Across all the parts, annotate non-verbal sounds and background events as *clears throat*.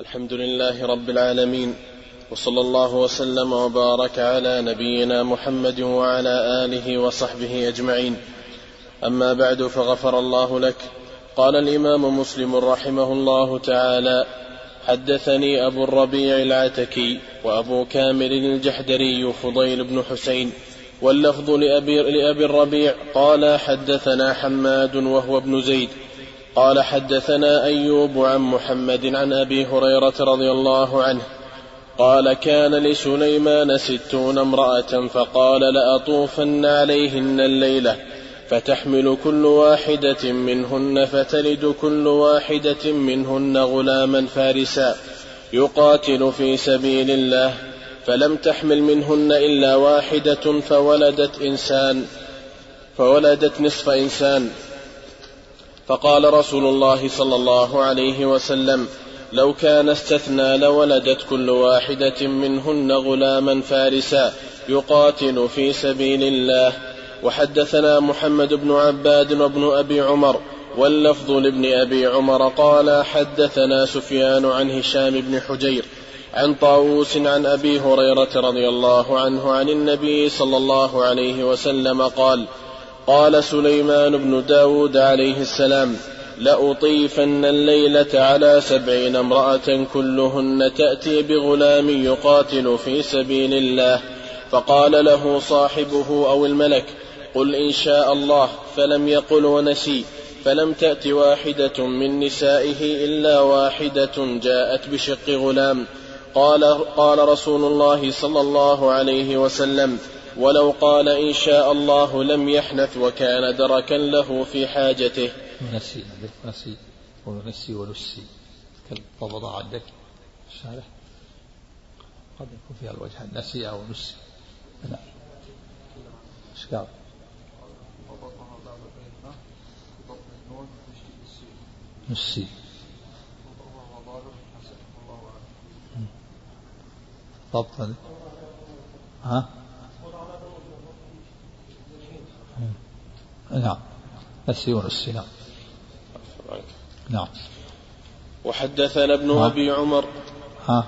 الحمد لله رب العالمين وصلى الله وسلم وبارك على نبينا محمد وعلى آله وصحبه أجمعين. أما بعد فغفر الله لك. قال الإمام مسلم رحمه الله تعالى حدثني أبو الربيع العتكي وأبو كامل الجحدري فضيل بن حسين واللفظ لأبي, لأبي الربيع قال حدثنا حماد وهو ابن زيد قال حدثنا أيوب عن محمد عن أبي هريرة رضي الله عنه قال كان لسليمان ستون امرأة فقال لأطوفن عليهن الليلة فتحمل كل واحدة منهن فتلد كل واحدة منهن غلاما فارسا يقاتل في سبيل الله فلم تحمل منهن إلا واحدة فولدت إنسان فولدت نصف إنسان فقال رسول الله صلى الله عليه وسلم لو كان استثنى لولدت كل واحدة منهن غلاما فارسا يقاتل في سبيل الله. وحدثنا محمد بن عباد وابن أبي عمر واللفظ لابن أبي عمر قال حدثنا سفيان عن هشام بن حجير عن طاووس عن أبي هريرة رضي الله عنه عن النبي صلى الله عليه وسلم قال قال سليمان بن داود عليه السلام لأطيفن الليلة على سبعين امرأة كلهن تأتي بغلام يقاتل في سبيل الله. فقال له صاحبه أو الملك قل إن شاء الله فلم يقل ونسي فلم تأت واحدة من نسائه إلا واحدة جاءت بشق غلام. قال قال رسول الله صلى الله عليه وسلم ولو قال إن شاء الله لم يحنث وكان دركا له في حاجته. نسي نسي ونسي ونسي. ضبط عندك. الشارح قد يكون فيها الوجه. نسي أو نسي. نعم إيش قال؟ نسي. ضبط ها؟ نعم. نسي ونسي نعم. نعم. وحدثنا ابن ها. أبي عمر. ها؟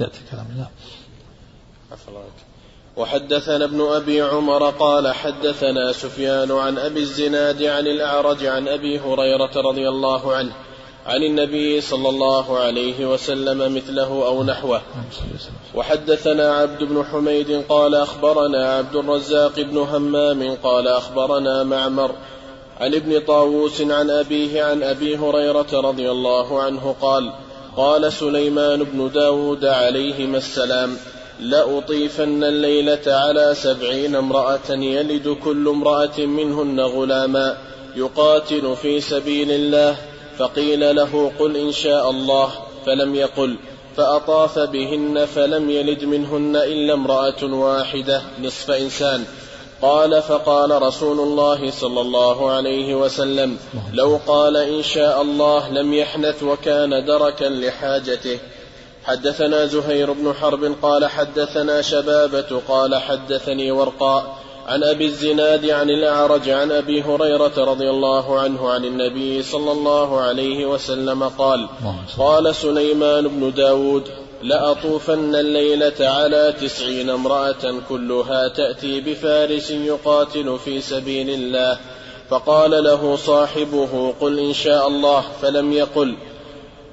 يأتي كلام نعم. وحدثنا ابن أبي عمر قال حدثنا سفيان عن أبي الزناد عن الأعرج عن أبي هريرة رضي الله عنه عن النبي صلى الله عليه وسلم مثله أو نحوه. وحدثنا عبد بن حميد قال أخبرنا عبد الرزاق بن همام قال أخبرنا معمر عن ابن طاووس عن أبيه عن أبي هريرة رضي الله عنه قال قال سليمان بن داود عليهما السلام لأطيفن الليلة على سبعين امرأة يلد كل امرأة منهن غلاما يقاتل في سبيل الله فقيل له قل إن شاء الله فلم يقل فأطاف بهن فلم يلد منهن إلا امرأة واحدة نصف إنسان. قال فقال رسول الله صلى الله عليه وسلم لو قال إن شاء الله لم يحنث وكان دركا لحاجته. حدثنا زهير بن حرب قال حدثنا شبابة قال حدثني ورقاء عن أبي الزناد عن الأعرج عن أبي هريرة رضي الله عنه عن النبي صلى الله عليه وسلم قال قال سليمان بن داود لأطوفن الليلة على تسعين امرأة كلها تأتي بفارس يقاتل في سبيل الله فقال له صاحبه قل إن شاء الله فلم يقل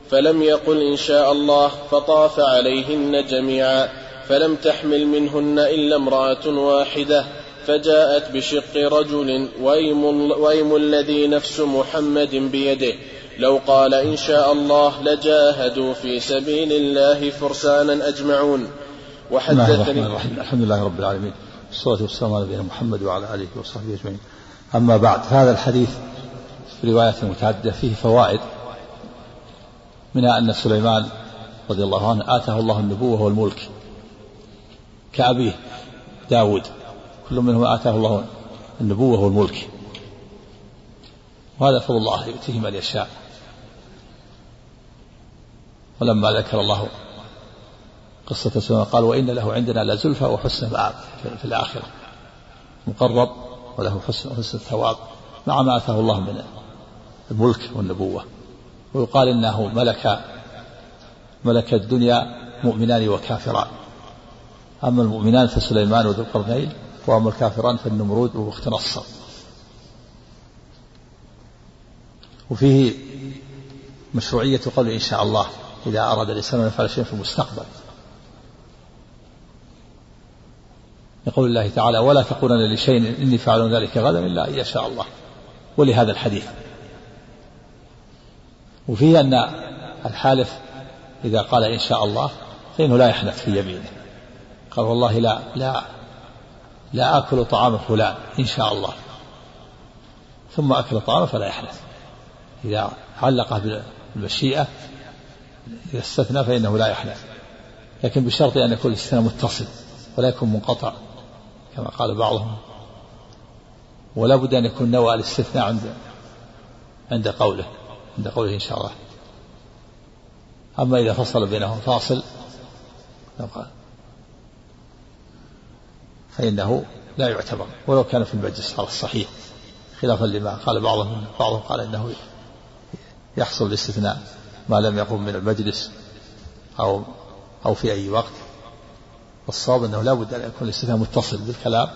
فلم يقل إن شاء الله فطاف عليهن جميعا فلم تحمل منهن إلا امرأة واحدة فجاءت بشق رجل ويم, ويم الذي نفس محمد بيده. لو قال إن شاء الله لجاهدوا في سبيل الله فرسانا أجمعون. وحدثني الحمد لله رب العالمين. والصلاة والسلام على نبينا محمد وعلى آله وصحبه أجمعين. أما بعد هذا الحديث في روايات متعددة فيه فوائد منها أن سليمان رضي الله عنه آتاه الله النبوة والملك كأبيه داود. كل منهم آتاه الله النبوة والملك. وهذا فضل الله يؤتيه من يشاء. ولما ذكر الله قصة سليمان قال وإن له عندنا لزلفى وحسن مآب في الآخرة. مقرب وله حسن حسن الثواب مع ما آتاه الله من الملك والنبوة. ويقال إنه ملك ملك الدنيا مؤمنان وكافران. أما المؤمنان فسليمان وذو القرنين وأما الكافران فالنمرود وأخت نصر. وفيه مشروعية قول إن شاء الله إذا أراد الإنسان أن يفعل شيئا في المستقبل. يقول الله تعالى ولا تقولن لشيء إني فاعل ذلك غدا إلا أن يشاء الله. ولهذا الحديث. وفيه أن الحالف إذا قال إن شاء الله فإنه لا يحنث في يمينه. قال والله لا لا لا آكل طعام فلان إن شاء الله. ثم أكل طعامه فلا يحنث إذا علقه بالمشيئة إذا استثنى فإنه لا يحنث لكن بشرط أن يكون الاستثناء متصل ولا يكون منقطع كما قال بعضهم. ولا بد أن يكون نوى الاستثناء عند عند قوله عند قوله إن شاء الله. أما إذا فصل بينهم فاصل فإنه لا يعتبر ولو كان في المجلس على الصحيح خلافا لما قال بعضهم بعضهم قال إنه يحصل الاستثناء ما لم يقم من المجلس أو أو في أي وقت. والصواب أنه لا بد أن يكون الاستثناء متصل بالكلام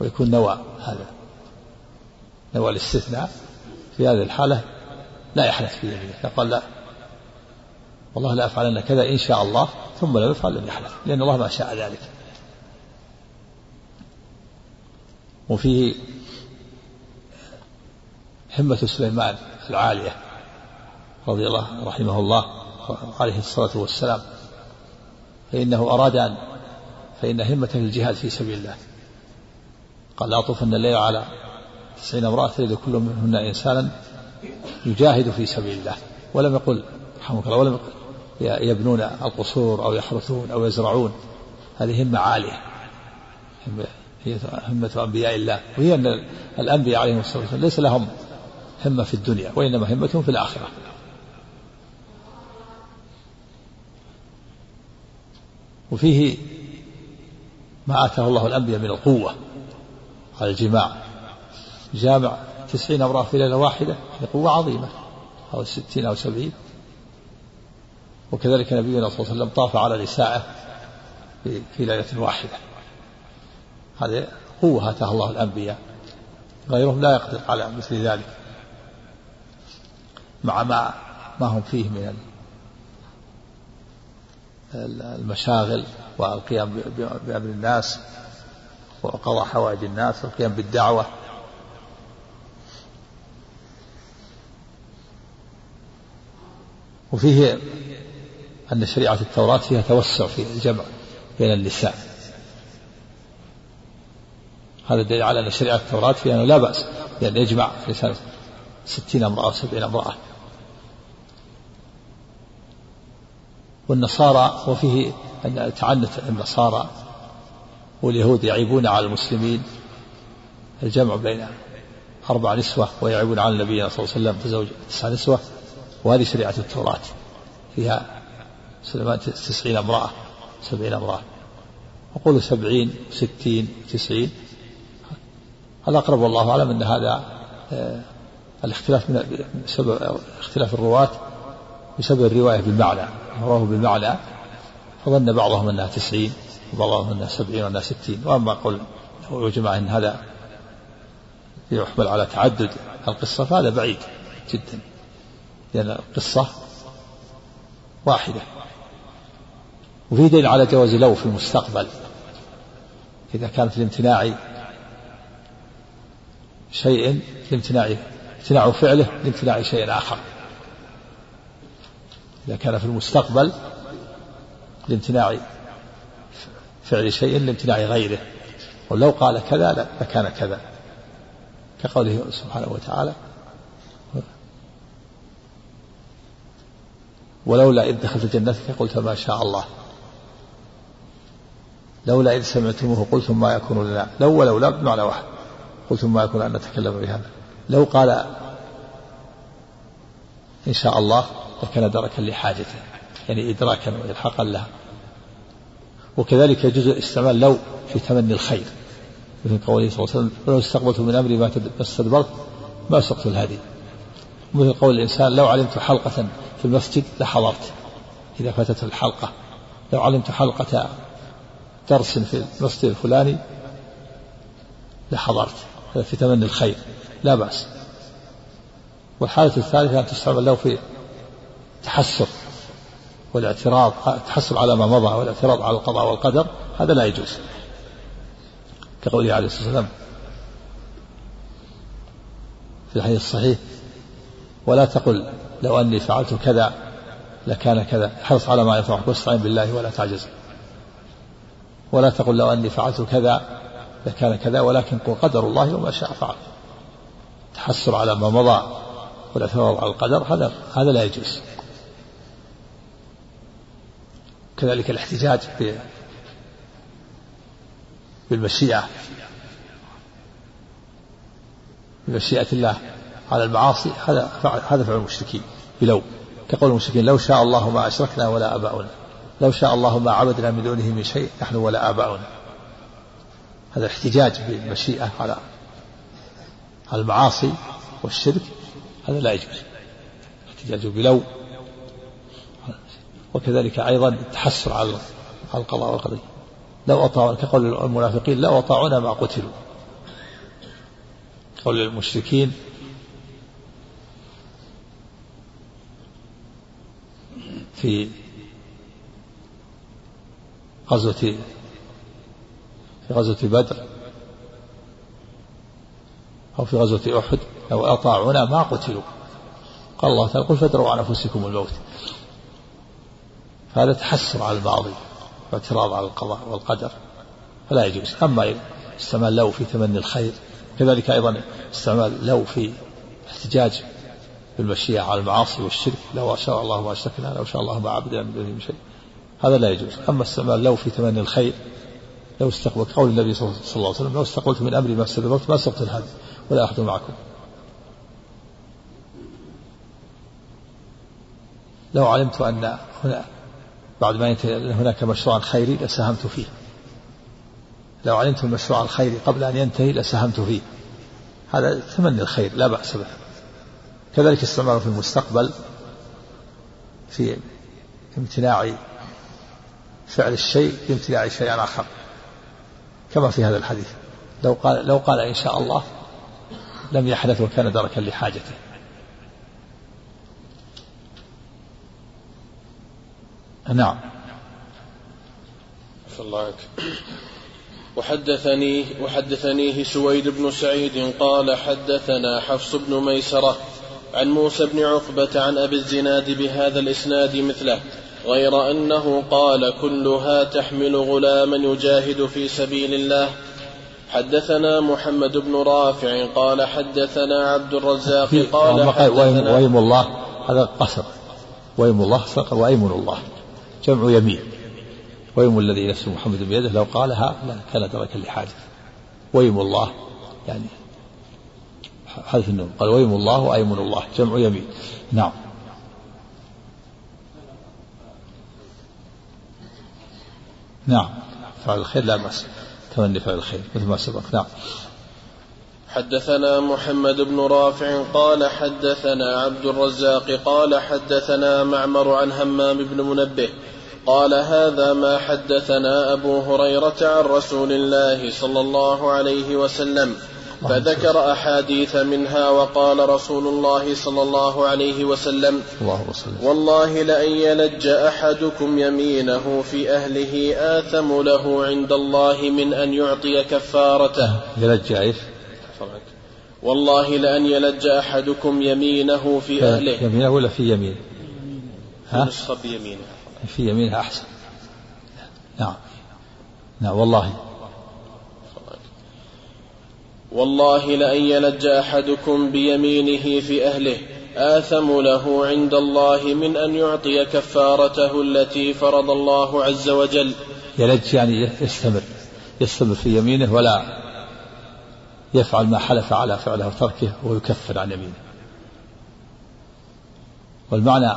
ويكون نوى هذا. نوى الاستثناء في هذه الحالة لا يحلف في يمينه يقول لا والله لا أفعلن كذا إن شاء الله ثم لم يفعل لم يحلف لأن الله ما شاء ذلك. وفيه همة سليمان العالية رضي الله رحمه الله عليه الصلاة والسلام فإنه أراد أن فإن همته الجهاد في سبيل الله. قال أطوفن الليل على تسعين امرأة تجد كل منهن إنسانا يجاهد في سبيل الله. ولم يقل رحمك الله ولم يقل يبنون القصور أو يحرثون أو يزرعون. هذه همة عالية هي همة أنبياء الله وهي أن الأنبياء عليهم الصلاة والسلام ليس لهم همة في الدنيا وإنما همتهم في الآخرة. وفيه ما آتاه الله الأنبياء من القوة على الجماع جامع تسعين امرأة في ليلة واحدة قوة عظيمة أو ستين أو سبعين. وكذلك نبينا صلى الله عليه وسلم طاف على نسائه في ليلة واحدة. هذه قوة آتاها الله الأنبياء. غيرهم لا يقدر على مثل ذلك. مع ما ما هم فيه من المشاغل والقيام بأمر الناس وقضاء حوائج الناس والقيام بالدعوة. وفيه أن شريعة التوراة فيها توسع في الجمع بين النساء هذا دليل على أن شريعة التوراة فيها أنه لا بأس بأن يجمع في سنة ستين امرأة أو سبعين امرأة. والنصارى وفيه أن تعنت النصارى واليهود يعيبون على المسلمين. الجمع بين أربع نسوة ويعيبون على النبي صلى الله عليه وسلم تزوج تسع نسوة. وهذه شريعة التوراة. فيها سليمان تسعين امرأة سبعين امرأة. أقول سبعين ستين تسعين. الأقرب والله أعلم أن هذا آه، الاختلاف من سبب اختلاف الرواة بسبب الرواية بالمعنى رواه بالمعنى فظن بعضهم أنها تسعين وبعضهم أنها سبعين وأنها ستين وأما قول وجمع أن هذا يحمل على تعدد القصة فهذا بعيد جدا لأن القصة واحدة. وفي دليل على جواز لو في المستقبل إذا كان في الامتناع شيء لامتناع امتناع فعله لامتناع شيء آخر. إذا كان في المستقبل لامتناع فعل شيء لامتناع غيره. ولو قال كذا لكان كذا. كقوله سبحانه وتعالى ولولا إذ دخلت جنتك قلت ما شاء الله. لولا إذ سمعتموه قلتم ما يكون لنا. لو ولولا بمعنى واحد. قلتم ما يكون أن نتكلم بهذا. لو قال إن شاء الله لكان دركا لحاجته يعني إدراكا وإلحاقا لها. وكذلك يجوز استعمال لو في تمني الخير. مثل قوله صلى الله عليه وسلم ولو استقبلت من أمري ما استدبرت ما سقت الهدي. مثل قول الإنسان لو علمت حلقة في المسجد لحضرت. إذا فاتته الحلقة لو علمت حلقة درس في المسجد الفلاني لحضرت. في تمني الخير. لا بأس. والحالة الثالثة أن تستعمل له في تحسر والاعتراض التحسر على ما مضى والاعتراض على القضاء والقدر هذا لا يجوز. كقوله عليه الصلاة والسلام في الحديث الصحيح ولا تقل لو أني فعلت كذا لكان كذا حرص على ما ينفعك واستعين بالله ولا تعجز. ولا تقل لو أني فعلت كذا لكان كذا ولكن قل قدر الله وما شاء فعل. تحسر على ما مضى والاعتراض على القدر هذا هذا لا يجوز. كذلك الاحتجاج بالمشيئة بمشيئة الله على المعاصي هذا هذا فعل المشركين بلو. كقول المشركين لو شاء الله ما أشركنا ولا آباؤنا لو شاء الله ما عبدنا من دونه من شيء نحن ولا آباؤنا. هذا احتجاج بالمشيئة على المعاصي والشرك هذا لا يجوز. احتجاج بلو. وكذلك أيضا التحسر على القضاء والقدر لو أطاعوا كقول المنافقين لو أطاعونا ما قتلوا. قول المشركين. في غزوة في غزوة بدر أو في غزوة أحد لو أطاعونا ما قتلوا. قال الله تعالى قل فادروا عن أنفسكم الموت. فهذا تحسر على الماضي واعتراض على القضاء والقدر. فلا يجوز. أما استعمال لو في تمني الخير كذلك أيضا استعمال لو في احتجاج بالمشيئة على المعاصي والشرك. لو شاء الله ما أشركنا لو شاء الله ما عبدنا من دونه شيء. هذا لا يجوز. أما استعمال لو في تمني الخير لو استقبل قول النبي صلى الله عليه وسلم لو استقبلت من أمري ما استدبرت ما سقت الهدي ولا أحد معكم. لو علمت أن هنا بعد ما ينتهي هناك مشروع خيري لساهمت فيه. لو علمت المشروع الخيري قبل أن ينتهي لساهمت فيه. هذا تمني الخير لا بأس به. كذلك استعماله في المستقبل في امتناع فعل الشيء بامتناع شيء آخر. كما في هذا الحديث. لو قال لو قال إن شاء الله لم يحدث وكان دركا لحاجته. نعم. الله وحدثني وحدثنيه سويد بن سعيد قال حدثنا حفص بن ميسرة عن موسى بن عقبة عن أبي الزناد بهذا الإسناد مثله. غير أنه قال كلها تحمل غلاما يجاهد في سبيل الله. حدثنا محمد بن رافع قال حدثنا عبد الرزاق قال حدثنا ويم الله هذا قصر. ويم الله وأيمن الله. جمع يمين. ويم الذي نفس محمد بيده لو قالها كان تركا لحاجة. ويم الله يعني حذف النون قال ويم الله وأيمن الله. جمع يمين. نعم. نعم. فعل الخير لا بأس. تمني فعل الخير مثل ما سبق. نعم. حدثنا محمد بن رافع قال حدثنا عبد الرزاق قال حدثنا معمر عن همام بن منبه قال هذا ما حدثنا أبو هريرة عن رسول الله صلى الله عليه وسلم فذكر أحاديث منها وقال رسول الله صلى الله عليه وسلم والله لأن يلج أحدكم يمينه في أهله آثم له عند الله من أن يعطي كفارته. يلج إيش؟ والله لأن يلج أحدكم يمينه في أهله. يمينه ولا في يمين؟ ها؟ نسخة بيمينه. في يمينها أحسن. نعم. نعم والله. والله لأن يلج أحدكم بيمينه في أهله آثم له عند الله من أن يعطي كفارته التي فرض الله عز وجل. يلج يعني يستمر يستمر في يمينه ولا يفعل ما حلف على فعله وتركه ويكفر عن يمينه. والمعنى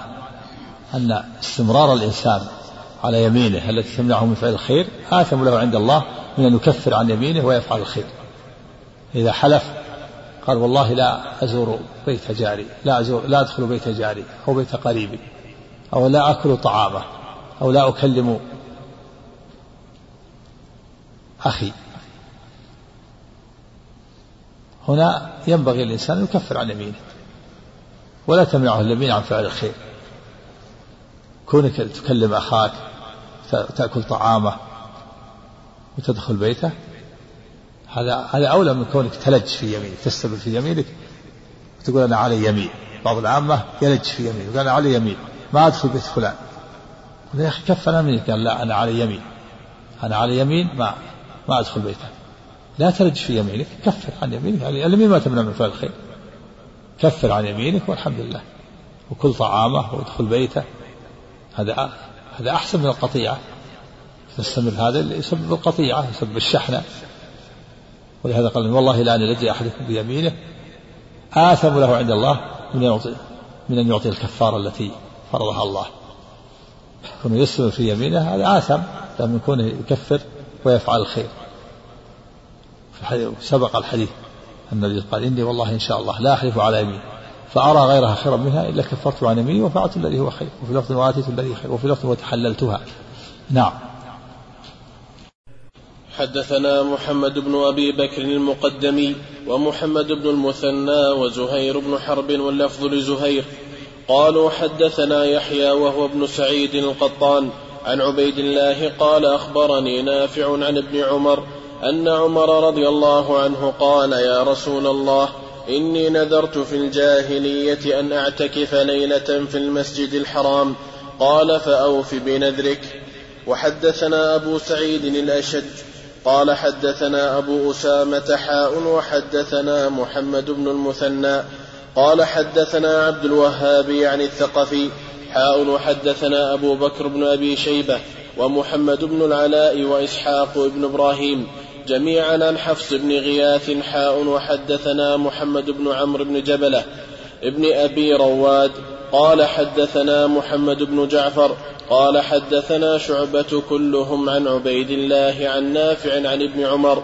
أن استمرار الإنسان على يمينه التي تمنعه من فعل الخير آثم له عند الله من أن يكفر عن يمينه ويفعل الخير. إذا حلف قال والله لا أزور بيت جاري لا أزور لا أدخل بيت جاري أو بيت قريبي أو لا أكل طعامه أو لا أكلم أخي. هنا ينبغي الإنسان أن يكفر عن يمينه ولا تمنعه اليمين عن فعل الخير. كونك تكلم أخاك تأكل طعامه وتدخل بيته هذا هذا أولى من كونك تلج في يمينك تستبر في يمينك. وتقول أنا علي يمين. بعض العامة يلج في يمين وقال أنا علي يمين. ما أدخل بيت فلان. يا أخي كف أنا منك. قال لا أنا علي يمين. أنا علي يمين ما ما أدخل بيته. لا تلج في يمينك. كفر عن يمينك. يعني اليمين ما تمنع من فعل الخير. كفر عن يمينك والحمد لله. وكل طعامه وادخل بيته. هذا هذا أحسن من القطيعة. تستمر هذا اللي يسبب القطيعة يسبب الشحنة. ولهذا قال والله لا نلجي أحدكم بيمينه. آثم له عند الله من يعطي من أن يعطي الكفارة التي فرضها الله. كونه يستمر في يمينه هذا آثم لما يكون يكفر ويفعل الخير. سبق الحديث النبي قال إني والله إن شاء الله لا أحلف على يمين فأرى غيرها خيرا منها إلا كفرت عن يميني وفعلت الذي هو خير. وفي لفظ وآتيت الذي خير. وفي لفظ وتحللتها. نعم. حدثنا محمد بن أبي بكر المقدمي ومحمد بن المثنى وزهير بن حرب واللفظ لزهير. قالوا حدثنا يحيى وهو ابن سعيد القطان عن عبيد الله قال أخبرني نافع عن ابن عمر أن عمر رضي الله عنه قال يا رسول الله إني نذرت في الجاهلية أن أعتكف ليلة في المسجد الحرام. قال فأوف بنذرك. وحدثنا أبو سعيد الأشج قال حدثنا أبو أسامة حاء وحدثنا محمد بن المثنى. قال حدثنا عبد الوهاب يعني الثقفي حاء وحدثنا أبو بكر بن أبي شيبة ومحمد بن العلاء وإسحاق بن إبراهيم جميعا عن حفص بن غياث حاء وحدثنا محمد بن عمرو بن جبلة ابن أبي رواد قال حدثنا محمد بن جعفر قال حدثنا شعبة كلهم عن عبيد الله عن نافع عن ابن عمر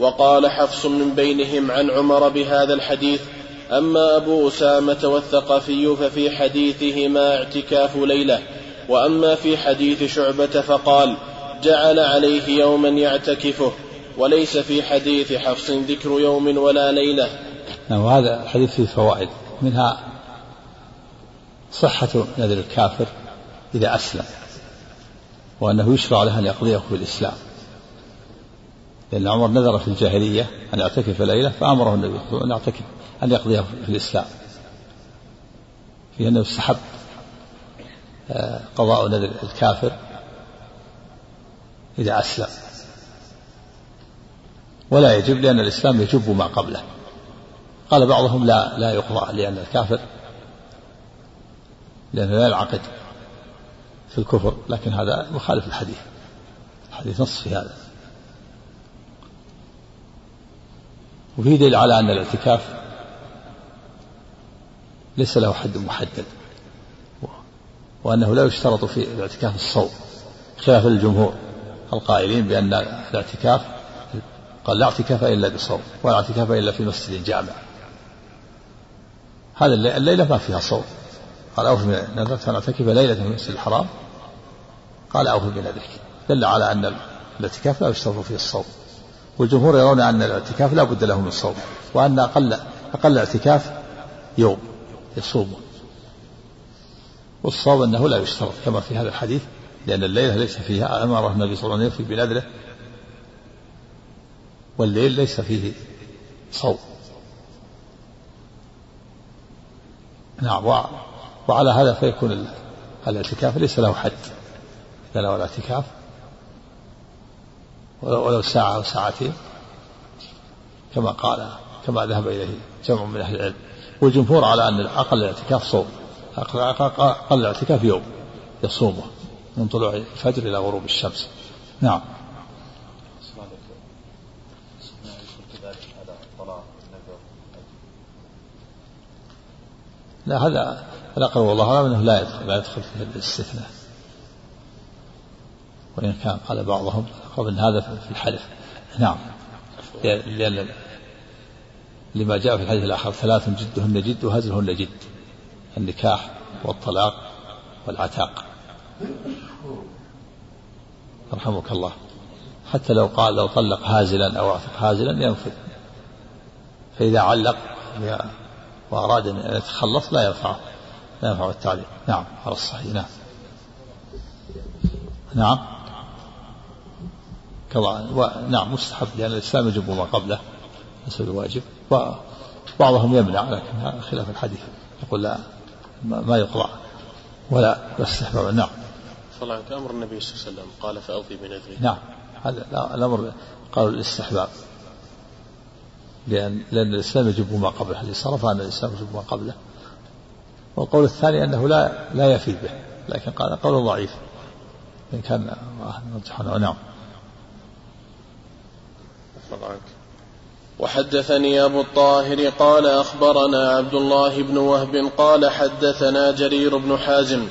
وقال حفص من بينهم عن عمر بهذا الحديث أما أبو أسامة والثقفي ففي حديثهما اعتكاف ليلة وأما في حديث شعبة فقال جعل عليه يوما يعتكفه وليس في حديث حفص ذكر يوم ولا ليلة. نعم وهذا الحديث فيه فوائد منها صحة نذر الكافر إذا أسلم وأنه يشرع له أن يقضيه في الإسلام. لأن عمر نذر في الجاهلية أن يعتكف ليلة فأمره النبي أن يعتكف أن يقضيه في الإسلام. في أنه استحب آه، قضاء نذر الكافر إذا أسلم. ولا يجب لأن الإسلام يجب ما قبله. قال بعضهم لا لا يقضى لأن الكافر لأنه لا ينعقد في الكفر لكن هذا مخالف الحديث. الحديث نص في هذا. وفيه دليل على أن الاعتكاف ليس له حد محدد وأنه لا يشترط في الاعتكاف الصوم خلاف الجمهور القائلين بأن الاعتكاف قال لا اعتكاف إلا بصوم ولا اعتكاف إلا في مسجد جامع. هذا الليلة ما فيها صوم. قال أوف نذرت أن أعتكف ليلة في المسجد الحرام. قال أوف بنذرك دل على أن الاعتكاف لا يشترط فيه الصوم. والجمهور يرون أن الاعتكاف لا بد له من صوم وأن أقل أقل الاعتكاف يوم يصومه والصوم أنه لا يشترط كما في هذا الحديث لأن الليلة ليس فيها أمر النبي صلى الله عليه وسلم بنذره والليل ليس فيه صوم. نعم وعلى هذا فيكون الاعتكاف ليس له حد. إذا له الاعتكاف. ولو ساعة أو ساعتين. كما قال كما ذهب إليه جمع من أهل العلم. والجمهور على أن أقل الاعتكاف صوم. أقل الاعتكاف يوم. يصومه. من طلوع الفجر إلى غروب الشمس. نعم. لا هذا الأقرب والله أعلم أنه لا يدخل لا يدخل في الاستثناء. وإن كان قال بعضهم أقرب أن هذا في الحلف. نعم. لأن لما جاء في الحديث الآخر ثلاث جدهن جد وهزلهن جد. النكاح والطلاق والعتاق. رحمك الله. حتى لو قال لو طلق هازلا أو أعتق هازلا ينفذ. فإذا علق وأراد أن يتخلص لا يرفعه لا يرفع التعليق. نعم على الصحيح. نعم. نعم. كضع نعم مستحب لأن الإسلام يجب ما قبله ليس الواجب وبعضهم يمنع لكن خلاف الحديث. يقول لا ما يقضى ولا يستحبب نعم. صلى أمر النبي صلى الله عليه وسلم قال فأوفي بنذري نعم. هذا الأمر قالوا الاستحباب. لأن لأن الإسلام يجب ما قبله. الحديث صرف أن الإسلام يجب ما قبله. والقول الثاني أنه لا لا يفي به لكن قال قول ضعيف. إن كان نعم. عنك. وحدثني أبو الطاهر قال أخبرنا عبد الله بن وهب قال حدثنا جرير بن حازم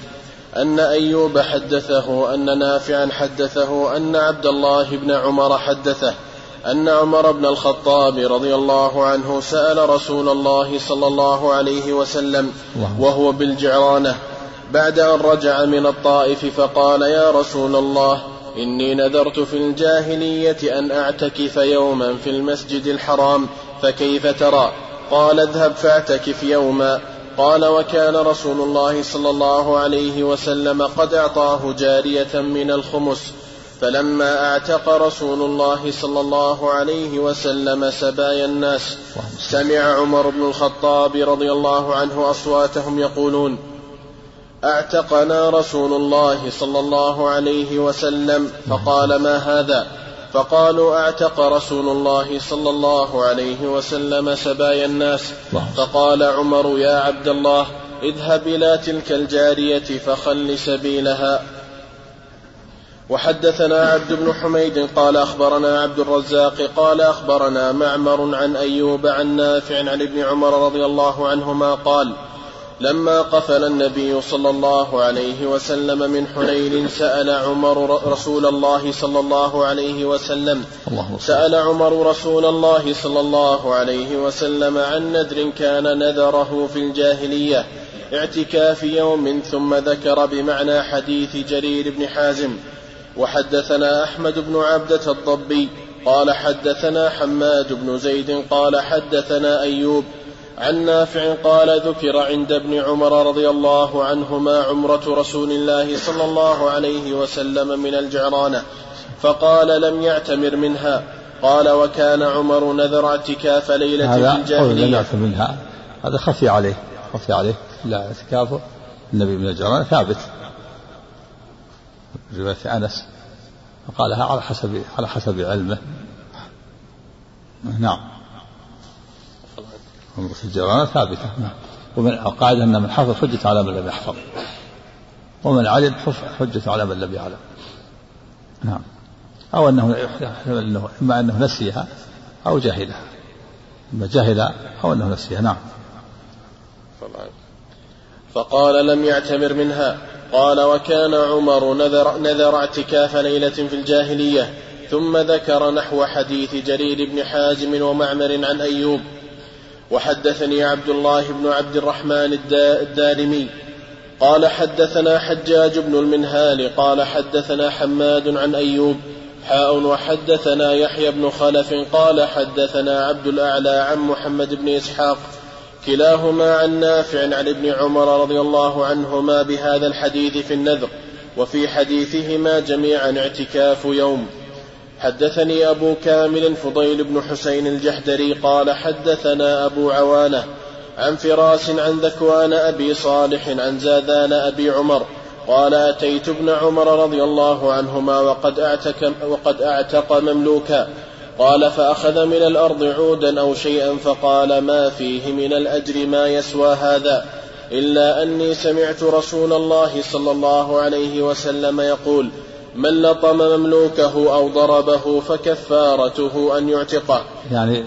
أن أيوب حدثه أن نافعا حدثه أن عبد الله بن عمر حدثه. أن عمر بن الخطاب رضي الله عنه سأل رسول الله صلى الله عليه وسلم وهو بالجعرانة بعد أن رجع من الطائف فقال يا رسول الله إني نذرت في الجاهلية أن أعتكف يوما في المسجد الحرام فكيف ترى؟ قال اذهب فاعتكف يوما. قال وكان رسول الله صلى الله عليه وسلم قد أعطاه جارية من الخمس فلما اعتق رسول الله صلى الله عليه وسلم سبايا الناس سمع عمر بن الخطاب رضي الله عنه أصواتهم يقولون أعتقنا رسول الله صلى الله عليه وسلم فقال ما هذا؟ فقالوا أعتق رسول الله صلى الله عليه وسلم سبايا الناس. فقال عمر يا عبد الله اذهب إلى تلك الجارية فخل سبيلها. وحدثنا عبد بن حميد قال أخبرنا عبد الرزاق قال أخبرنا معمر عن أيوب عن نافع عن ابن عمر رضي الله عنهما قال لما قفل النبي صلى الله عليه وسلم من حنين سأل عمر رسول الله صلى الله عليه وسلم سأل عمر رسول الله صلى الله عليه وسلم عن نذر كان نذره في الجاهلية اعتكاف يوم ثم ذكر بمعنى حديث جرير بن حازم. وحدثنا أحمد بن عبدة الضبي قال حدثنا حماد بن زيد قال حدثنا أيوب عن نافع قال ذكر عند ابن عمر رضي الله عنهما عمرة رسول الله صلى الله عليه وسلم من الجعرانة فقال لم يعتمر منها. قال وكان عمر نذر اعتكاف ليلة في الجاهلية لم يعتمر منها. هذا خفي عليه خفي عليه. لا اعتكافه. النبي من الجعرانة ثابت. رواية أنس فقالها على حسب على حسب علمه. نعم. عمرة الجيران ثابتة. نعم. ومن القاعدة أن من حفظ حجة على من لم يحفظ. ومن علم حجة على من لم يعلم. نعم. أو أنه أنه إما أنه نسيها أو جهلها. إما جهل أو أنه نسيها. نعم. فقال لم يعتمر منها. قال وكان عمر نذر, نذر اعتكاف ليلة في الجاهلية ثم ذكر نحو حديث جرير بن حازم ومعمر عن أيوب. وحدثني عبد الله بن عبد الرحمن الدارمي. قال حدثنا حجاج بن المنهال قال حدثنا حماد عن أيوب. حاء وحدثنا يحيى بن خلف قال حدثنا عبد الأعلى عن محمد بن إسحاق. كلاهما عن نافع عن ابن عمر رضي الله عنهما بهذا الحديث في النذر وفي حديثهما جميعا اعتكاف يوم. حدثني أبو كامل فضيل بن حسين الجحدري قال حدثنا أبو عوانة عن فراس عن ذكوان أبي صالح عن زادان أبي عمر قال أتيت ابن عمر رضي الله عنهما وقد أعتق, وقد أعتق مملوكا قال فأخذ من الأرض عودا أو شيئا فقال ما فيه من الأجر ما يسوى هذا إلا أني سمعت رسول الله صلى الله عليه وسلم يقول من لطم مملوكه أو ضربه فكفارته أن يعتقه. يعني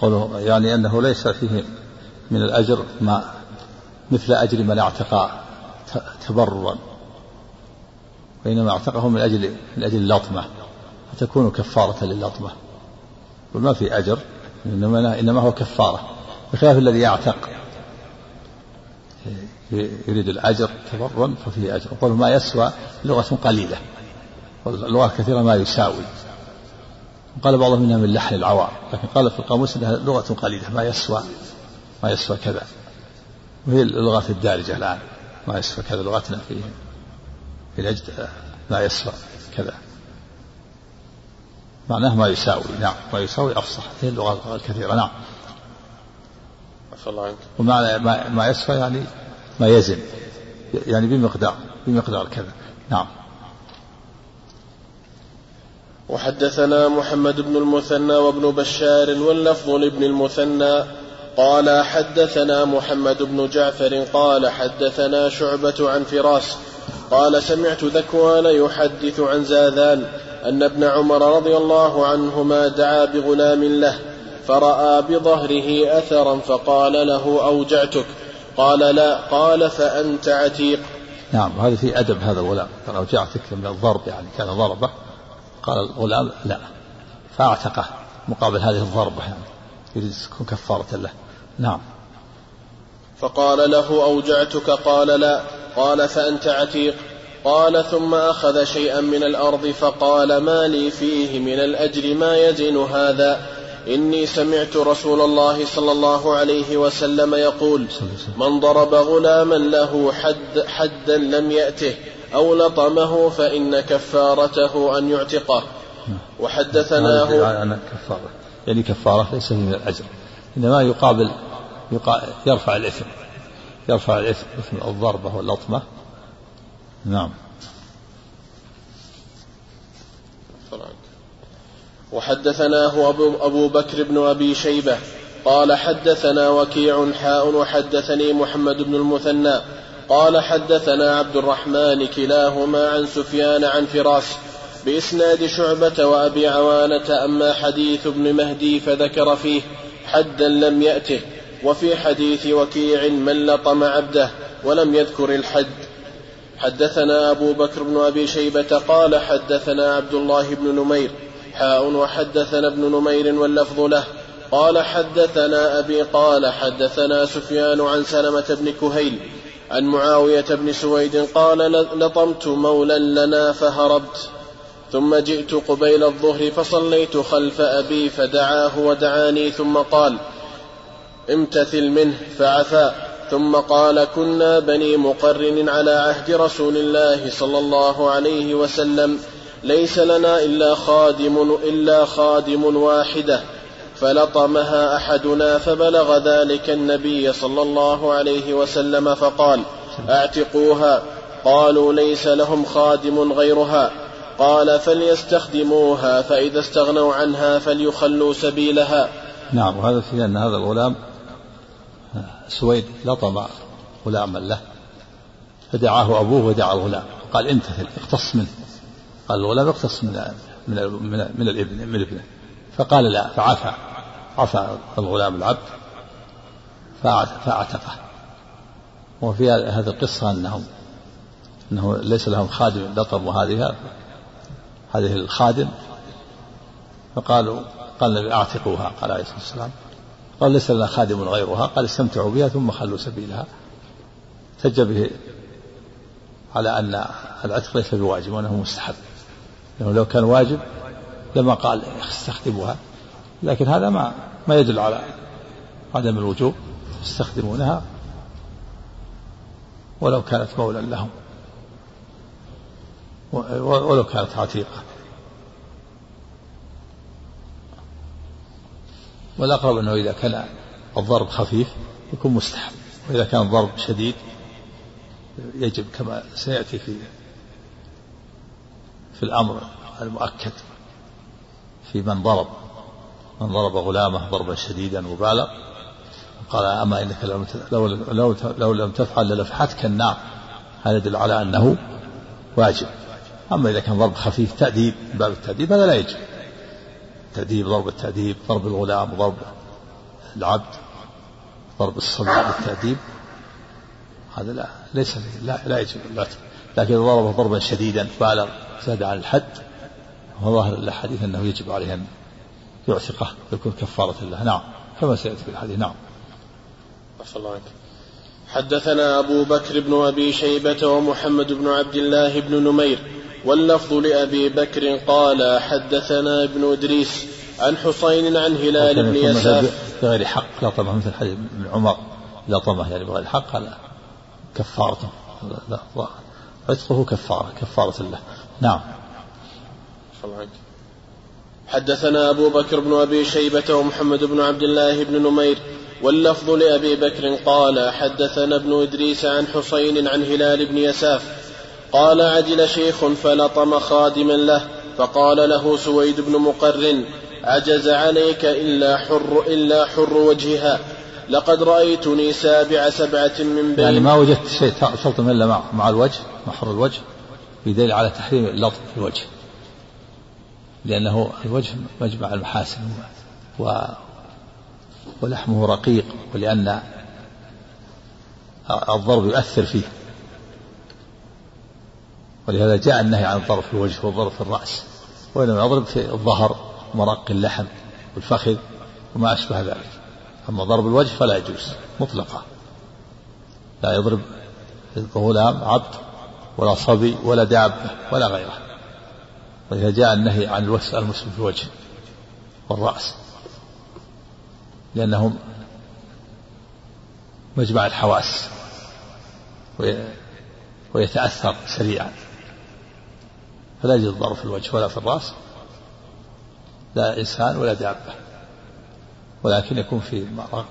قوله يعني أنه ليس فيه من الأجر ما مثل أجر من اعتق تبررا وإنما اعتقه من أجل من أجل اللطمة. فتكون كفارة للأطمة وما في أجر إنما إنما هو كفارة. بخلاف الذي يعتق. يريد الأجر تبرا ففيه أجر. يقول ما يسوى لغة قليلة. واللغة كثيرة ما يساوي. قال بعضهم إنها من لحن العوام لكن قال في القاموس إنها لغة قليلة. ما يسوى ما يسوى كذا. وهي اللغات الدارجة الآن. ما يسوى كذا لغتنا في في ما يسوى كذا. معناه ما يساوي. نعم ما يساوي أفصح. هي اللغة الكثيرة. نعم. الله عنك. ومعنى ما, ما يسوى يعني ما يزن. يعني بمقدار بمقدار كذا. نعم. وحدثنا محمد بن المثنى وابن بشار واللفظ لابن المثنى. قال حدثنا محمد بن جعفر قال حدثنا شعبة عن فراس قال سمعت ذكوان يحدث عن زاذان أن ابن عمر رضي الله عنهما دعا بغلام له فرأى بظهره أثرا فقال له أوجعتك؟ قال لا قال فأنت عتيق. نعم هذا في أدب هذا الغلام. قال أوجعتك من الضرب يعني كان ضربة. قال الغلام لا فاعتقه مقابل هذه الضربة يعني يريد تكون كفارة له. نعم. فقال له أوجعتك؟ قال لا. قال فأنت عتيق. قال ثم أخذ شيئا من الأرض فقال ما لي فيه من الأجر ما يزن هذا. إني سمعت رسول الله صلى الله عليه وسلم يقول من ضرب غلاما له حد حدا لم يأته أو لطمه فإن كفارته أن يعتقه. وحدثناه أنا كفارة. يعني كفارة ليس من الأجر. إنما يقابل يرفع الإثم. يرفع الإثم إثم الضربة واللطمة نعم. وحدثناه أبو, أبو بكر بن أبي شيبة. قال حدثنا وكيع حاء وحدثني محمد بن المثنى. قال حدثنا عبد الرحمن كلاهما عن سفيان عن فراس. بإسناد شعبة وأبي عوانة أما حديث ابن مهدي فذكر فيه حدا لم يأته. وفي حديث وكيع من لطم عبده ولم يذكر الحد. حدثنا أبو بكر بن أبي شيبة قال حدثنا عبد الله بن نمير. حاء وحدثنا ابن نمير واللفظ له. قال حدثنا أبي قال حدثنا سفيان عن سلمة بن كهيل. عن معاوية بن سويد قال لطمت مولا لنا فهربت. ثم جئت قبيل الظهر فصليت خلف أبي فدعاه ودعاني ثم قال امتثل منه فعفا. ثم قال كنا بني مقرن على عهد رسول الله صلى الله عليه وسلم. ليس لنا إلا خادم إلا خادم واحدة. فلطمها أحدنا فبلغ ذلك النبي صلى الله عليه وسلم فقال أعتقوها. قالوا ليس لهم خادم غيرها. قال فليستخدموها فإذا استغنوا عنها فليخلوا سبيلها. نعم وهذا في أن هذا الغلام سويد لطم غلاما له فدعاه أبوه ودعا الغلام قال امتثل اقتص منه قال الغلام اقتص من من من, من الابن من ابنه فقال لا فعفى عفى الغلام العبد فاعتقه. وفي هذه القصة أنهم أنه ليس لهم خادم لطم هذه هذه الخادم فقالوا قال النبي أعتقوها قال عليه الصلاة والسلام. قال ليس لنا خادم غيرها. قال استمتعوا بها ثم خلوا سبيلها. احتج به على أن العتق ليس بواجب وأنه مستحب. لأنه لو كان واجب لما قال استخدموها. لكن هذا ما ما يدل على عدم الوجوب. يستخدمونها ولو كانت مولا لهم. ولو كانت عتيقة. والأقرب أنه إذا كان الضرب خفيف يكون مستحب وإذا كان الضرب شديد يجب كما سيأتي في في الأمر المؤكد في من ضرب من ضرب غلامه ضربا شديدا مبالغ قال أما إنك لو, لو, لو, لم تفعل للفحتك النار هذا يدل على أنه واجب. أما إذا كان ضرب خفيف تأديب باب التأديب هذا لا يجب. تأديب ضرب التأديب ضرب الغلام ضرب العبد ضرب الصبي بالتأديب. هذا لا ليس لا, لا يجب. لكن ضربه ضربا شديدا بالغ زاد عن الحد وظاهر الحديث أنه يجب عليه أن يعتقه ويكون كفارة له. نعم كما سيأتي في الحديث. نعم. الله حدثنا أبو بكر بن أبي شيبة ومحمد بن عبد الله بن نمير واللفظ لأبي بكر قال حدثنا ابن إدريس عن حسين عن هلال بن يساف بغير حق لا طمع مثل حديث ابن عمر. لا طمع يعني بغير حق هذا كفارته لا عتقه كفارة كفارة له. نعم. حدثنا أبو بكر بن أبي شيبة ومحمد بن عبد الله بن نمير. واللفظ لأبي بكر قال حدثنا ابن إدريس عن حسين عن هلال بن يساف قال عدل شيخ فلطم خادما له فقال له سويد بن مقرن عجز عليك إلا حر إلا حر وجهها. لقد رأيتني سابع سبعة من بين يعني ما وجدت شيء تلطم إلا مع, مع الوجه مع حر الوجه يدل على تحريم اللطم في الوجه. لأنه الوجه مجمع المحاسن و ولحمه رقيق ولأن الضرب يؤثر فيه. ولهذا جاء النهي عن الضرب في الوجه والضرب في الرأس وإنما يضرب في الظهر مرق اللحم والفخذ وما أشبه ذلك. أما ضرب الوجه فلا يجوز مطلقا. لا يضرب غلام عبد ولا صبي ولا دابة ولا غيره. ولهذا جاء النهي عن الوسع المسلم في الوجه والرأس لأنهم مجمع الحواس ويتأثر سريعا. فلا يجوز الضرب في الوجه ولا في الرأس لا إنسان ولا دابة ولكن يكون في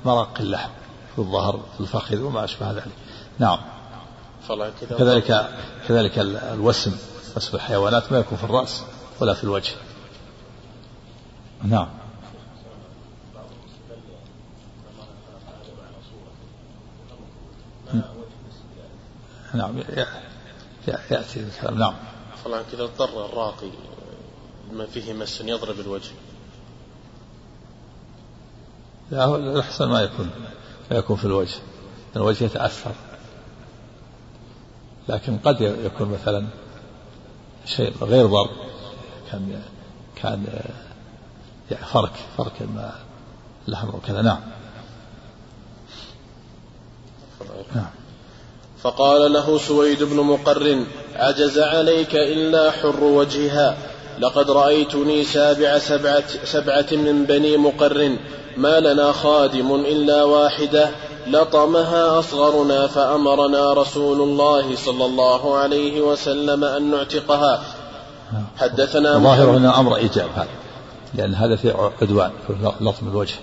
مرق اللحم في الظهر في الفخذ وما أشبه ذلك. نعم. كذلك كذلك الوسم وسم الحيوانات ما يكون في الرأس ولا في الوجه. نعم. نعم. يأتي الكلام. نعم. طبعا كذا اضطر الراقي ما فيه مس يضرب الوجه. لا الأحسن ما يكون ما يكون في الوجه الوجه يتأثر. لكن قد يكون مثلا شيء غير ضرب كان كان يعني فرك فرك اللحم وكذا نعم. نعم. فقال له سويد بن مقرن عجز عليك إلا حر وجهها. لقد رأيتني سابع سبعة, سبعة من بني مقرن ما لنا خادم إلا واحدة. لطمها أصغرنا فأمرنا رسول الله صلى الله عليه وسلم أن نعتقها. حدثنا ظاهر هنا أمر إيجاب هذا لأن هذا في عدوان في لطم الوجه.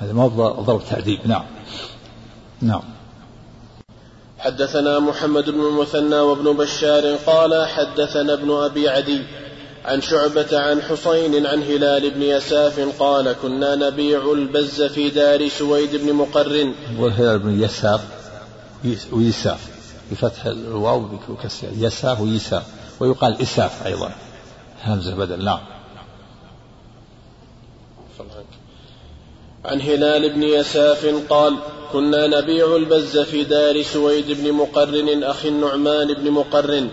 هذا ما هو ضرب تأديب. نعم. نعم. حدثنا محمد بن المثنى وابن بشار قال حدثنا ابن أبي عدي عن شعبة عن حصين عن هلال بن يساف قال كنا نبيع البز في دار سويد بن مقرن والهلال بن يساف ويساف بفتح الواو وكسر يساف ويساف ويقال إساف أيضا. همزة بدل نعم. عن هلال بن يساف قال كنا نبيع البز في دار سويد بن مقرن أخي النعمان بن مقرن.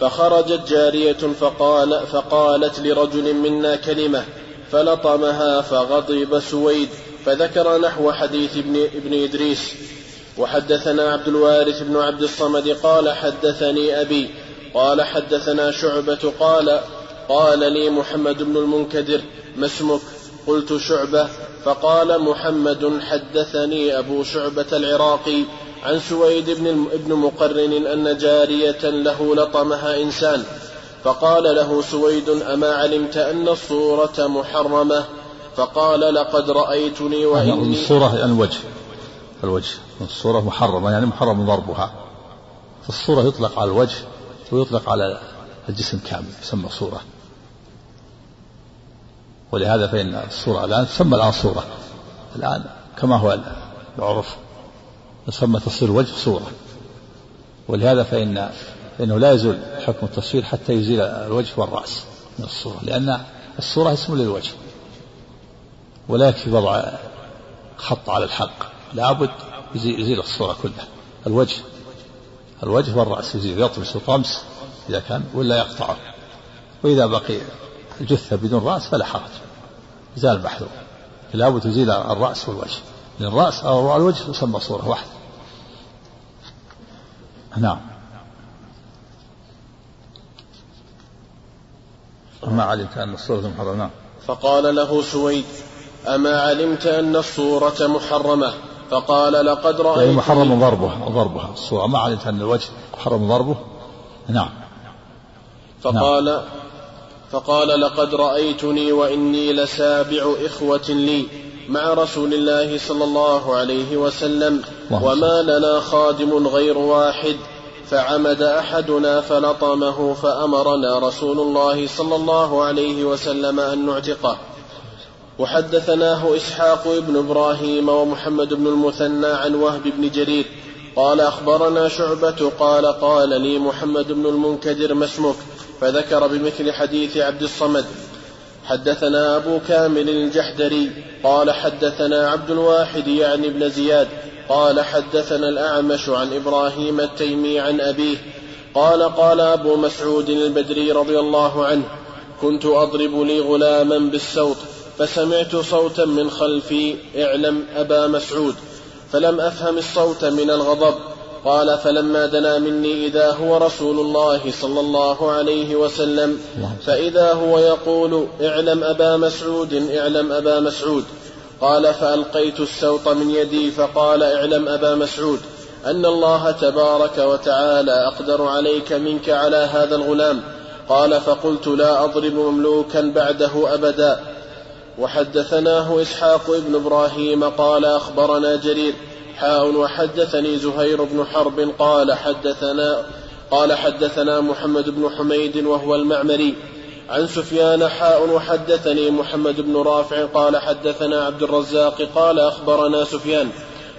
فخرجت جارية فقال فقالت لرجل منا كلمة فلطمها فغضب سويد فذكر نحو حديث ابن, ابن إدريس. وحدثنا عبد الوارث بن عبد الصمد قال حدثني أبي. قال حدثنا شعبة. قال قال لي محمد بن المنكدر ما اسمك؟ قلت شعبة. فقال محمد حدثني أبو شعبة العراقي عن سويد بن ابن مقرن أن جارية له لطمها إنسان فقال له سويد أما علمت أن الصورة محرمة؟ فقال لقد رأيتني وإني الصورة يعني الوجه الوجه الصورة محرمة يعني محرم ضربها. فالصورة يطلق على الوجه ويطلق على الجسم كامل يسمى صورة. ولهذا فإن الصورة الآن تسمى الآن صورة. الآن كما هو العرف يسمى تصوير الوجه صورة. ولهذا فإن فإنه لا يزول حكم التصوير حتى يزيل الوجه والرأس من الصورة لأن الصورة اسم للوجه. ولا يكفي وضع خط على الحق لابد يزيل, الصورة كلها. الوجه الوجه والرأس يزيل يطمس الطمس إذا كان ولا يقطعه وإذا بقي الجثة بدون رأس فلا حرج. زال محذور لابد تزيل الرأس والوجه. لأن الرأس أو الوجه يسمى صورة واحدة. نعم. ما علمت أن الصورة محرمة؟ نعم. فقال له سويد أما علمت أن الصورة محرمة؟ فقال لقد رأيت يعني محرم ضربه ضربها الصورة. ما علمت أن الوجه محرم ضربه؟ نعم. فقال نعم. فقال لقد رأيتني وإني لسابع إخوة لي مع رسول الله صلى الله عليه وسلم وما لنا خادم غير واحد. فعمد أحدنا فلطمه فأمرنا رسول الله صلى الله عليه وسلم أن نعتقه. وحدثناه إسحاق بن إبراهيم ومحمد بن المثنى عن وهب بن جرير. قال أخبرنا شعبة قال قال لي محمد بن المنكدر ما اسمك؟ فذكر بمثل حديث عبد الصمد حدثنا أبو كامل الجحدري قال حدثنا عبد الواحد يعني ابن زياد قال حدثنا الأعمش عن إبراهيم التيمي عن أبيه قال قال أبو مسعود البدري رضي الله عنه كنت أضرب لي غلاما بالسوط فسمعت صوتا من خلفي اعلم أبا مسعود فلم أفهم الصوت من الغضب. قال فلما دنا مني إذا هو رسول الله صلى الله عليه وسلم فإذا هو يقول اعلم أبا مسعود اعلم أبا مسعود. قال فألقيت السوط من يدي فقال اعلم أبا مسعود أن الله تبارك وتعالى أقدر عليك منك على هذا الغلام. قال فقلت لا أضرب مملوكا بعده أبدا. وحدثناه إسحاق بن إبراهيم قال أخبرنا جرير حاء وحدثني زهير بن حرب قال حدثنا قال حدثنا محمد بن حميد وهو المعمري. عن سفيان حاء وحدثني محمد بن رافع قال حدثنا عبد الرزاق قال أخبرنا سفيان.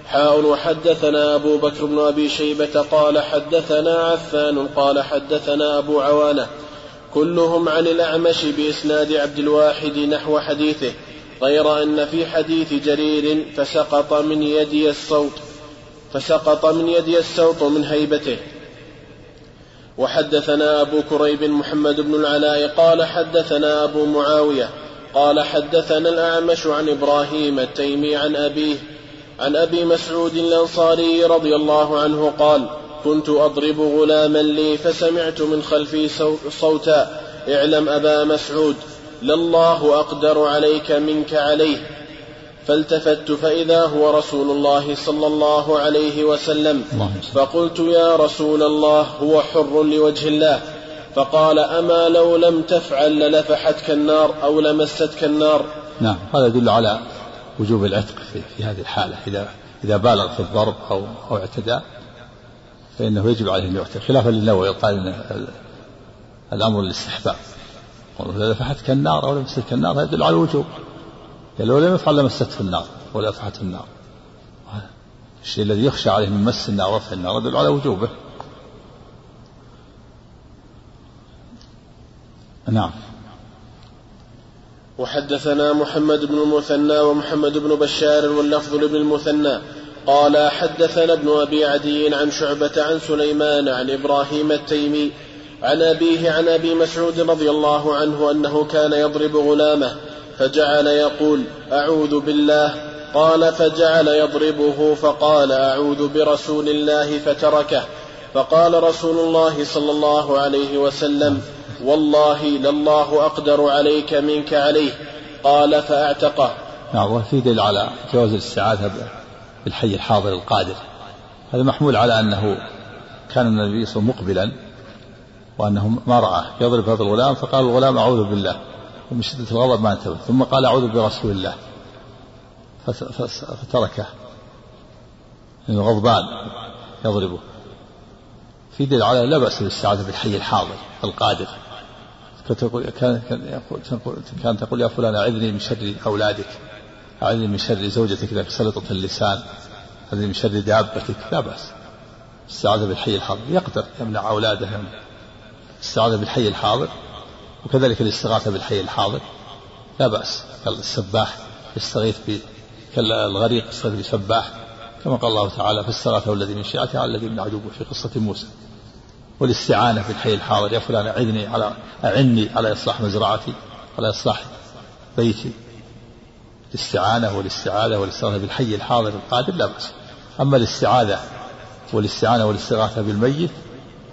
حاء وحدثنا أبو بكر بن أبي شيبة قال حدثنا عفان قال حدثنا أبو عوانة. كلهم عن الأعمش بإسناد عبد الواحد نحو حديثه. غير أن في حديث جرير فسقط من يدي الصوت فسقط من يدي السوط من هيبته. وحدثنا أبو كريب محمد بن العلاء قال حدثنا أبو معاوية قال حدثنا الأعمش عن إبراهيم التيمي عن أبيه عن أبي مسعود الأنصاري رضي الله عنه قال كنت أضرب غلاما لي فسمعت من خلفي صوتا اعلم أبا مسعود لله أقدر عليك منك عليه فالتفت فإذا هو رسول الله صلى الله عليه وسلم. فقلت يا رسول الله هو حر لوجه الله. فقال أما لو لم تفعل للفحتك النار أو لمستك النار. نعم هذا يدل على وجوب العتق في, هذه الحالة. إذا إذا بالغ في الضرب أو أو اعتدى فإنه يجب عليه أن يعتق خلافا للنووي قال إن الأمر للاستحباب. إذا لفحتك النار أو لمستك النار هذا يدل على الوجوب. يعني لو لم يفعل لمسته النار ولا أفعته النار. الشيء الذي يخشى عليه من مس النار ورفع النار يدل على وجوبه. نعم. وحدثنا محمد بن المثنى ومحمد بن بشار واللفظ لابن المثنى. قال حدثنا ابن أبي عدي عن شعبة عن سليمان عن إبراهيم التيمي عن أبيه عن أبي مسعود رضي الله عنه أنه كان يضرب غلامه فجعل يقول أعوذ بالله. قال فجعل يضربه فقال أعوذ برسول الله فتركه. فقال رسول الله صلى الله عليه وسلم والله لله أقدر عليك منك عليه. قال فأعتقه. نعم وفي دليل على جواز الاستعاذة بالحي الحاضر القادر. هذا محمول على أنه كان النبي صلى الله عليه وسلم مقبلا. وأنه ما راه يضرب هذا الغلام فقال الغلام أعوذ بالله ومن شدة الغضب ما انتبه. ثم قال أعوذ برسول الله. فتركه. لأنه غضبان يضربه. في دليل على لا بأس بالاستعاذة بالحي الحاضر القادر. كان تقول كان يقول كان تقول يا فلان أعذني من شر أولادك. أعذني من شر زوجتك إذا سلطت اللسان. أعذني من شر دابتك. لا بأس. الاستعاذة بالحي الحاضر. يقدر يمنع أولاده الاستعاذة بالحي الحاضر وكذلك الاستغاثة بالحي الحاضر. لا بأس. السباح يستغيث الغريق يستغيث بسباح. كما قال الله تعالى فاستغاثه الذي من شيعته على الذي من عدوه في قصة موسى. والاستعانة بالحي الحاضر. يا فلان أعذني على أعني على إصلاح مزرعتي على إصلاح بيتي. الاستعانة والاستعاذة والاستغاثة بالحي الحاضر القادر لا بأس. أما الاستعاذة والاستعانة والاستغاثة بالميت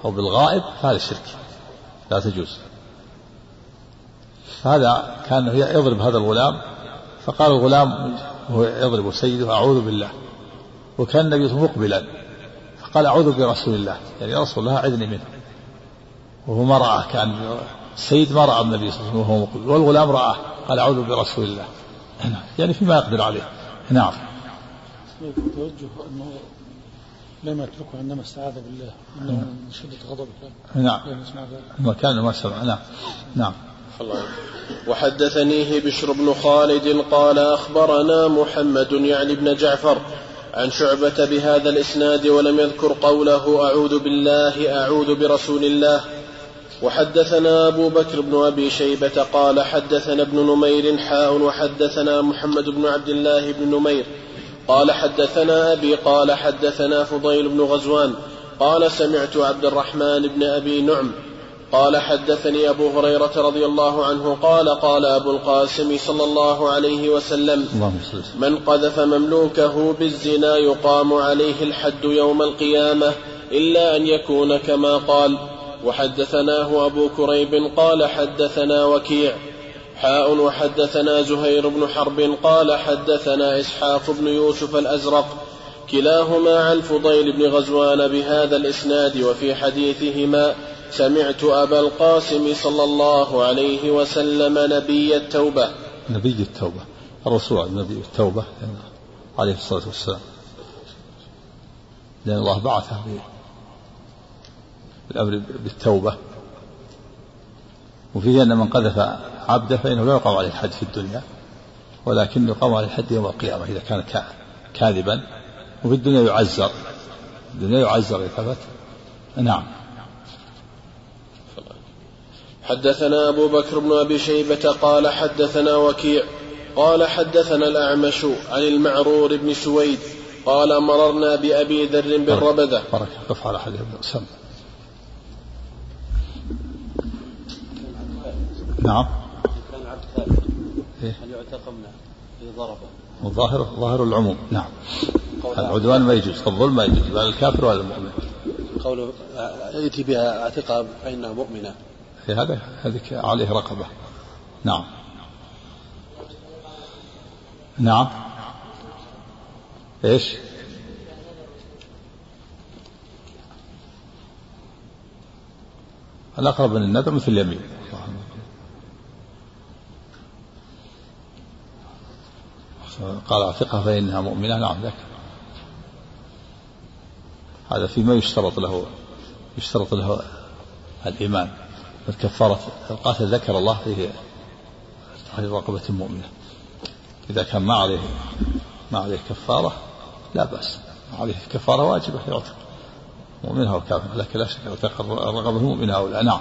أو بالغائب هذا شرك. لا تجوز. هذا كان يضرب هذا الغلام فقال الغلام وهو يضرب سيده أعوذ بالله. وكان النبي مقبلا فقال أعوذ برسول الله. يعني يا رسول الله أعذني منه. وهو ما رآه كان السيد ما رأى النبي صلى الله عليه وسلم وهو والغلام رآه قال أعوذ برسول الله. *clears throat* يعني فيما يقدر عليه. نعم. توجه أنه لم يتركه عندما استعاذ بالله انه من شدة غضبه نعم. ما كان ما سمع نعم. نعم. الله. وحدثنيه بشر بن خالد قال أخبرنا محمد يعني بن جعفر عن شعبة بهذا الإسناد ولم يذكر قوله أعوذ بالله أعوذ برسول الله. وحدثنا أبو بكر بن أبي شيبة قال حدثنا ابن نمير حاء وحدثنا محمد بن عبد الله بن نمير. قال حدثنا أبي قال حدثنا فضيل بن غزوان قال سمعت عبد الرحمن بن أبي نعم قال حدثني أبو هريرة رضي الله عنه قال قال أبو القاسم صلى الله عليه وسلم من قذف مملوكه بالزنا يقام عليه الحد يوم القيامة إلا أن يكون كما قال. وحدثناه أبو كريب قال حدثنا وكيع حاء وحدثنا زهير بن حرب قال حدثنا إسحاق بن يوسف الأزرق كلاهما عن فضيل بن غزوان بهذا الإسناد وفي حديثهما سمعت أبا القاسم صلى الله عليه وسلم نبي التوبة. نبي التوبة. الرسول نبي التوبة عليه الصلاة والسلام. لأن الله بعثه بالأمر بالتوبة. وفيه أن من قذف عبده فإنه لا يقام عليه الحد في الدنيا ولكن يقام عليه الحد يوم القيامة إذا كان كاذبا وفي الدنيا يعزر. الدنيا يعزر إذا ثبت نعم. حدثنا أبو بكر بن أبي شيبة قال حدثنا وكيع قال حدثنا الأعمش عن المعرور بن سويد قال مررنا بأبي ذر بالربذة. بارك قف على حديث سم. نعم كان عبد ثالث إيه؟ هل يعتق منه إذا ضربة. الظاهر ظاهر العموم. نعم. العدوان ما يجوز الظلم ما يجوز لا الكافر ولا المؤمن قوله يأتي بها اعتقها فإنها مؤمنة. هذا هذه عليه رقبة. نعم. نعم. إيش؟ الأقرب من النذر مثل اليمين. قال اعتقها فإنها مؤمنة. نعم ذاك هذا فيما يشترط له يشترط له الإيمان. الكفارة القاتل ذكر الله فيه تحرير رقبة مؤمنة إذا كان ما عليه ما عليه كفارة لا بأس. عليه كفارة واجبة يعتق مؤمنها وكافر لكن لا شك الرقبة المؤمنة أو لا نعم.